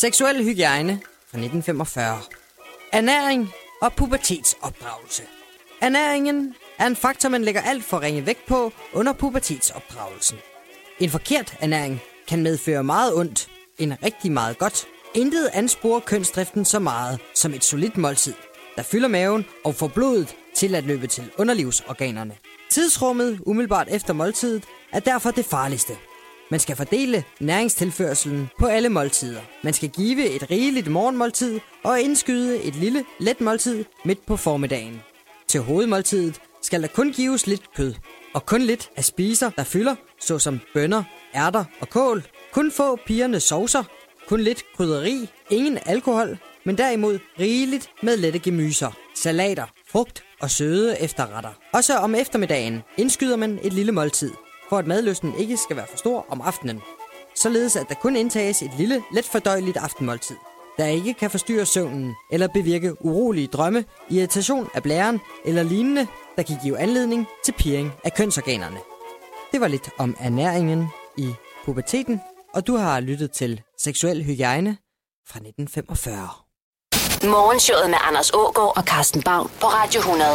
Seksuel hygiejne fra 1945. Ernæring og pubertetsopdragelse. Ernæringen er en faktor, man lægger alt for ringe vægt på under pubertetsopdragelsen. En forkert ernæring kan medføre meget ondt, en rigtig meget godt. Intet ansporer kønsdriften så meget som et solidt måltid, der fylder maven og får blodet til at løbe til underlivsorganerne. Tidsrummet umiddelbart efter måltidet er derfor det farligste. Man skal fordele næringstilførselen på alle måltider. Man skal give et rigeligt morgenmåltid og indskyde et lille let måltid midt på formiddagen. Til hovedmåltidet skal der kun gives lidt kød, og kun lidt af spiser, der fylder, såsom bønner, ærter og kål. Kun få pigerne saucer, kun lidt krydderi, ingen alkohol, men derimod rigeligt med lette gemyser, salater, frugt og søde efterretter. Også om eftermiddagen indskyder man et lille måltid, for at madlysten ikke skal være for stor om aftenen. Således at der kun indtages et lille, let fordøjeligt aftenmåltid, der ikke kan forstyrre søvnen eller bevirke urolige drømme, irritation af blæren eller lignende, der kan give anledning til pirring af kønsorganerne. Det var lidt om ernæringen i puberteten, og du har lyttet til Seksuel Hygiejne fra 1945. Morgenshowet med Anders Ågaard og Carsten Baum på Radio 100.